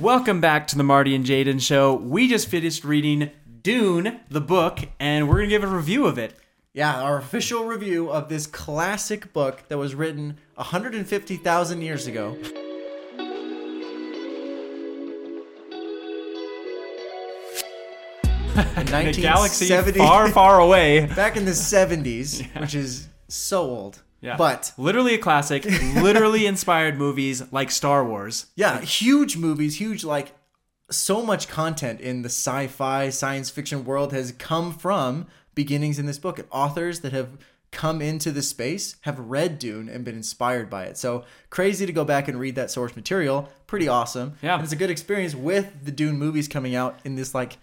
Welcome back to the Marty and Jaden show. We just finished reading Dune, the book, and we're going to give a review of it. Yeah, our official review of this classic book that was written 150,000 years ago. In a galaxy far, far away. back in the 70s, which is so old. Yeah. But literally a classic, literally inspired movies like Star Wars. yeah, huge movies, huge like so much content in the sci-fi science fiction world has come from beginnings in this book. Authors that have come into the space have read Dune and been inspired by it. So crazy to go back and read that source material. Pretty awesome. Yeah. And it's a good experience with the Dune movies coming out in this like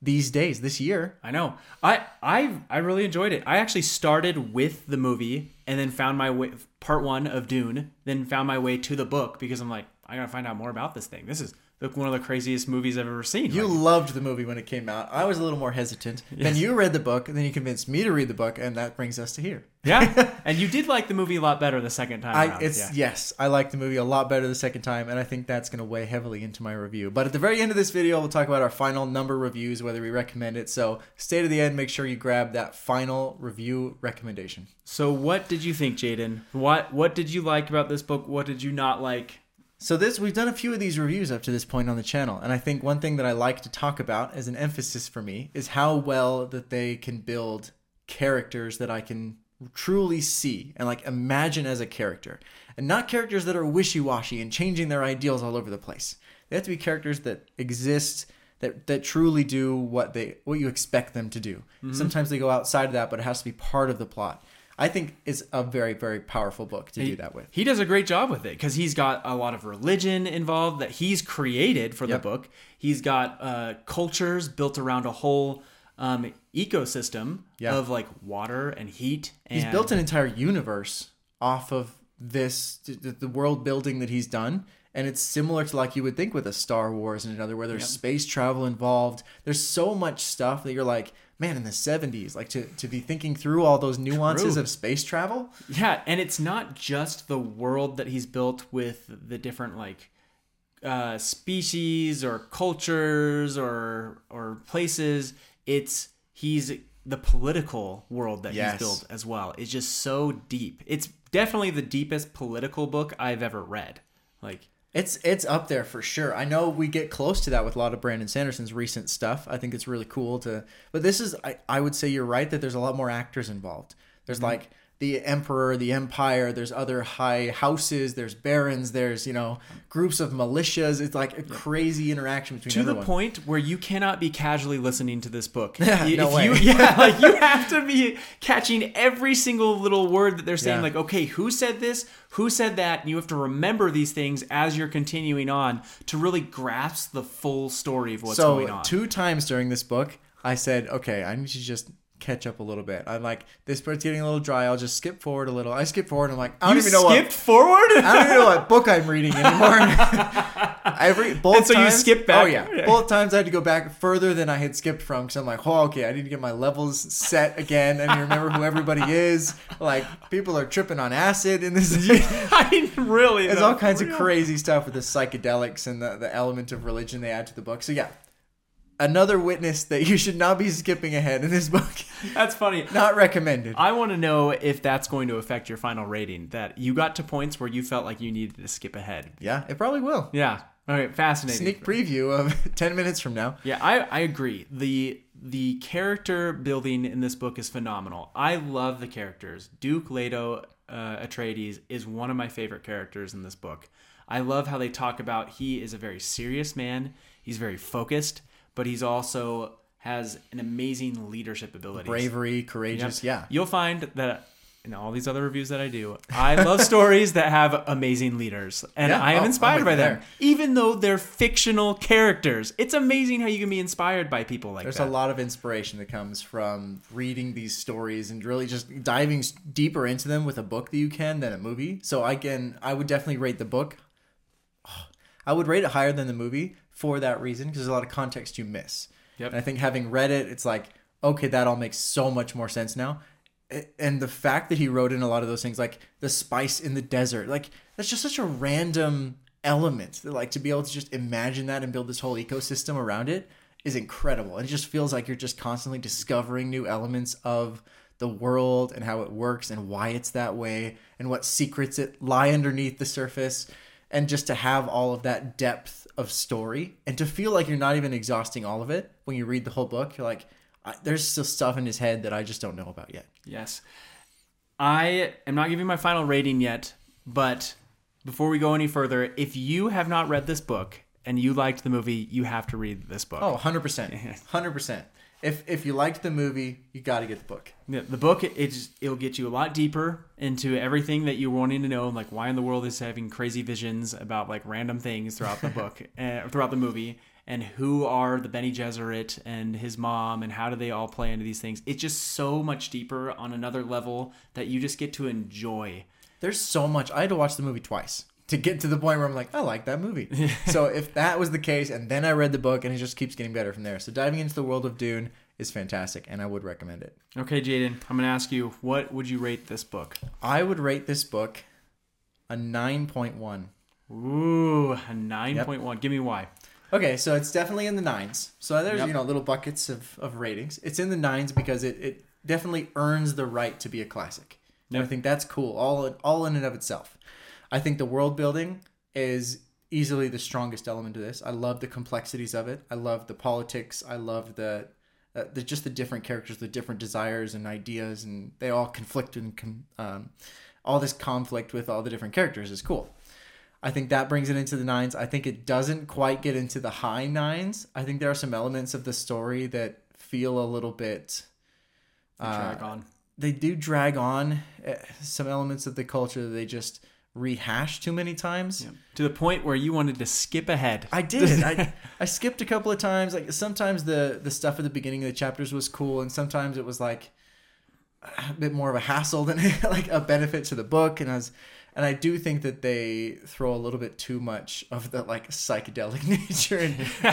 these days, this year. I know. I I I really enjoyed it. I actually started with the movie and then found my way part 1 of Dune, then found my way to the book because I'm like I got to find out more about this thing. This is like one of the craziest movies I've ever seen. You loved the movie when it came out. I was a little more hesitant. Then you read the book, and then you convinced me to read the book, and that brings us to here. yeah. and you did like the movie a lot better the second time I around. it's yeah. yes, I like the movie a lot better the second time, and I think that's going to weigh heavily into my review. But at the very end of this video, we'll talk about our final number reviews, whether we recommend it. So stay to the end. Make sure you grab that final review recommendation. So what did you think, Jaden? What what did you like about this book? What did you not like? So this we've done a few of these reviews up to this point on the channel, and I think one thing that I like to talk about as an emphasis for me is how well that they can build characters that I can truly see and like imagine as a character, and not characters that are wishy-washy and changing their ideals all over the place. They have to be characters that exist that that truly do what they what you expect them to do. Mm-hmm. Sometimes they go outside of that, but it has to be part of the plot. I think it's a very very powerful book to do that with. He does a great job with it because he's got a lot of religion involved that he's created for the book. He's got uh, cultures built around a whole um, ecosystem Yeah. of like water and heat. And He's built an entire universe off of this the the world building that he's done and it's similar to like you would think with a Star Wars and another where there's space travel involved. There's so much stuff that you're like, man, in the 70s, like to, to be thinking through all those nuances True. of space travel. Yeah, and it's not just the world that he's built with the different like uh, species or cultures or or places. It's he's the political world that Yes. he's built as well. It's just so deep. It's definitely the deepest political book I've ever read. Like It's it's up there for sure. I know we get close to that with a lot of Brandon Sanderson's recent stuff. I think it's really cool to but this is I, I would say you're right that there's a lot more actors involved. There's mm-hmm. like the emperor, the empire, there's other high houses, there's barons, there's, you know, groups of militias. It's like a crazy interaction between to the point where you cannot be casually listening to this book. Yeah, You- no if way. You, yeah, like you have to be catching every single little word that they're saying. Yeah. Like, okay, who said this? Who said that? And you have to remember these things as you're continuing on to really grasp the full story of what's so going on. two times during this book, I said, okay, I need to just catch up a little bit. I'm like, this part's getting a little dry. I'll just skip forward a little. I skip forward. And I'm like, I don't you even know what skipped forward. I don't even know what book I'm reading anymore. Every both And so you skip back. Oh yeah, both times I had to go back further than I had skipped from because I'm like, oh okay, I need to get my levels set again and remember who everybody is. Like people are tripping on acid in this. I mean, really, There's all kinds of crazy stuff with the psychedelics and the, the element of religion they add to the book. So yeah, another witness that you should not be skipping ahead in this book. That's funny. Not recommended. I want to know if that's going to affect your final rating. That you got to points where you felt like you needed to skip ahead. Yeah, it probably will. Yeah. All right. Fascinating. Sneak preview of 10 minutes from now. Yeah, I, I agree. The the character building in this book is phenomenal. I love the characters. Duke Leto uh, Atreides is one of my favorite characters in this book. I love how they talk about he is a very serious man. He's very focused, but he's also has an amazing leadership ability. Bravery, courageous. Yeah. You'll find that in all these other reviews that I do, I love stories that have amazing leaders. And Yeah. I am Oh, inspired by them. there. Even though they're fictional characters. It's amazing how you can be inspired by people like There's that. There's a lot of inspiration that comes from reading these stories and really just diving deeper into them with a book that you can than a movie. So I can, I would definitely rate the book. I would rate it higher than the movie for that reason because there's a lot of context you miss. Yep. And I think having read it, it's like, okay, that all makes so much more sense now. And the fact that he wrote in a lot of those things, like the spice in the desert, like that's just such a random element, like to be able to just imagine that and build this whole ecosystem around it is incredible. And it just feels like you're just constantly discovering new elements of the world and how it works and why it's that way and what secrets it lie underneath the surface and just to have all of that depth of story and to feel like you're not even exhausting all of it when you read the whole book you're like I, there's still stuff in his head that i just don't know about yet Yes. I am not giving my final rating yet, but before we go any further, if you have not read this book and you liked the movie, you have to read this book. oh 100% 100% if if you liked the movie you got to get the book Yeah, the book it's it'll get you a lot deeper into everything that you're wanting to know, like why in the world is having crazy visions about like random things throughout the book, uh, throughout the movie, and who are the Bene Gesserit and his mom, and how do they all play into these things? It's just so much deeper on another level that you just get to enjoy. There's so much. I had to watch the movie twice to get to the point where I'm like, I like that movie. so if that was the case, and then I read the book, and it just keeps getting better from there. So diving into the world of Dune is fantastic, and I would recommend it. Okay, Jaden, I'm gonna ask you, what would you rate this book? I would rate this book a 9.1. Ooh, a nine point one. Give me why. Okay, so it's definitely in the nines. So there's Yep. you know little buckets of, of ratings. It's in the nines because it, it definitely earns the right to be a classic. And I think that's cool, all in, all in and of itself. I think the world building is easily the strongest element of this. I love the complexities of it. I love the politics. I love the uh, the just the different characters, the different desires and ideas, and they all conflict and com- um, all this conflict with all the different characters is cool. I think that brings it into the nines. I think it doesn't quite get into the high nines. I think there are some elements of the story that feel a little bit. uh, Drag on. They do drag on uh, some elements of the culture that they just rehash too many times. Yeah. To the point where you wanted to skip ahead. I did. I, I skipped a couple of times. Like sometimes the the stuff at the beginning of the chapters was cool, and sometimes it was like a bit more of a hassle than like a benefit to the book. And I was, and I do think that they throw a little bit too much of the like psychedelic nature. And for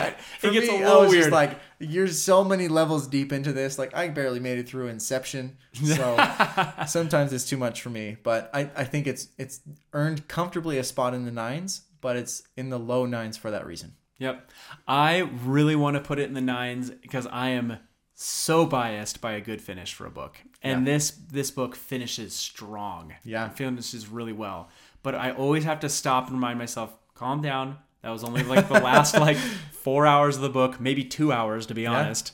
It gets a me, little I was weird. just like, you're so many levels deep into this. Like I barely made it through Inception, so sometimes it's too much for me. But I, I think it's it's earned comfortably a spot in the nines, but it's in the low nines for that reason. Yep. I really want to put it in the nines because I am so biased by a good finish for a book. And this this book finishes strong. Yeah. It finishes really well. But I always have to stop and remind myself, calm down. That was only like the last like four hours of the book, maybe two hours to be honest.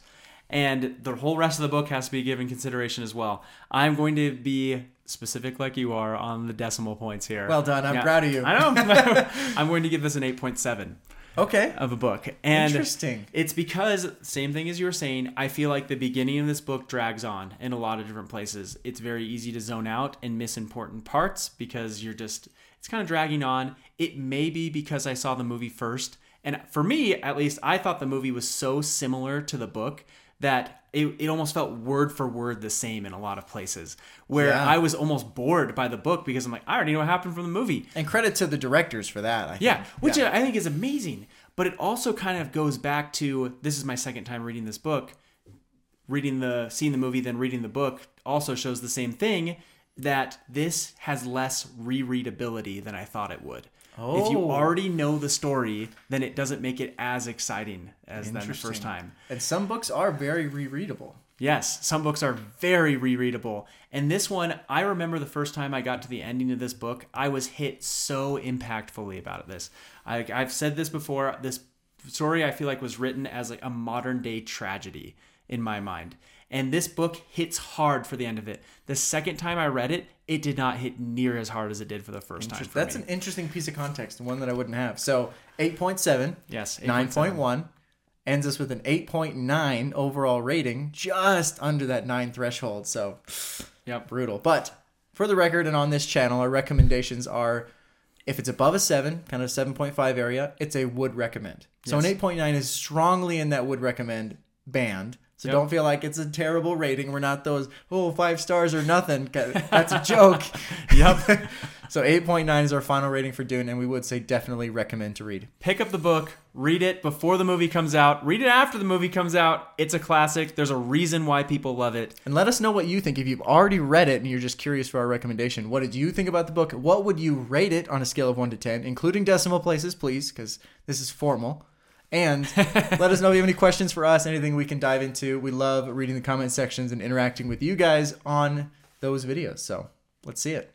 And the whole rest of the book has to be given consideration as well. I'm going to be specific like you are on the decimal points here. Well done. I'm proud of you. I know. I'm going to give this an 8.7 Okay. of a book. And Interesting. it's because same thing as you were saying, I feel like the beginning of this book drags on in a lot of different places. It's very easy to zone out and miss important parts because you're just it's kind of dragging on. It may be because I saw the movie first. And for me, at least, I thought the movie was so similar to the book that it, it almost felt word for word the same in a lot of places. Where Yeah. I was almost bored by the book because I'm like, I already know what happened from the movie. And credit to the directors for that. I Yeah, think. which Yeah. Uh, I think is amazing. But it also kind of goes back to this is my second time reading this book. Reading the seeing the movie then reading the book also shows the same thing that this has less rereadability than I thought it would. If you Oh. already know the story, then it doesn't make it as exciting as then the first time. And some books are very rereadable. Yes, some books are very rereadable. And this one, I remember the first time I got to the ending of this book, I was hit so impactfully about this. I, I've said this before. This story I feel like was written as like a modern day tragedy in my mind. And this book hits hard for the end of it. The second time I read it, it did not hit near as hard as it did for the first time. That's me. an interesting piece of context, one that I wouldn't have. So 8.7, yes, 9.1, ends us with an 8.9 overall rating, just under that 9 threshold. So Yep. brutal. But for the record and on this channel, our recommendations are if it's above a 7, kind of 7.5 area, it's a would recommend. So Yes. an 8.9 is strongly in that would recommend band. So Yep. don't feel like it's a terrible rating. We're not those oh five stars or nothing. That's a joke. Yep. so eight point nine is our final rating for Dune, and we would say definitely recommend to read. Pick up the book, read it before the movie comes out, read it after the movie comes out. It's a classic. There's a reason why people love it. And let us know what you think. If you've already read it and you're just curious for our recommendation, what did you think about the book? What would you rate it on a scale of 1 to 10, including decimal places, please, because this is formal. And let us know if you have any questions for us, anything we can dive into. We love reading the comment sections and interacting with you guys on those videos. So let's see it.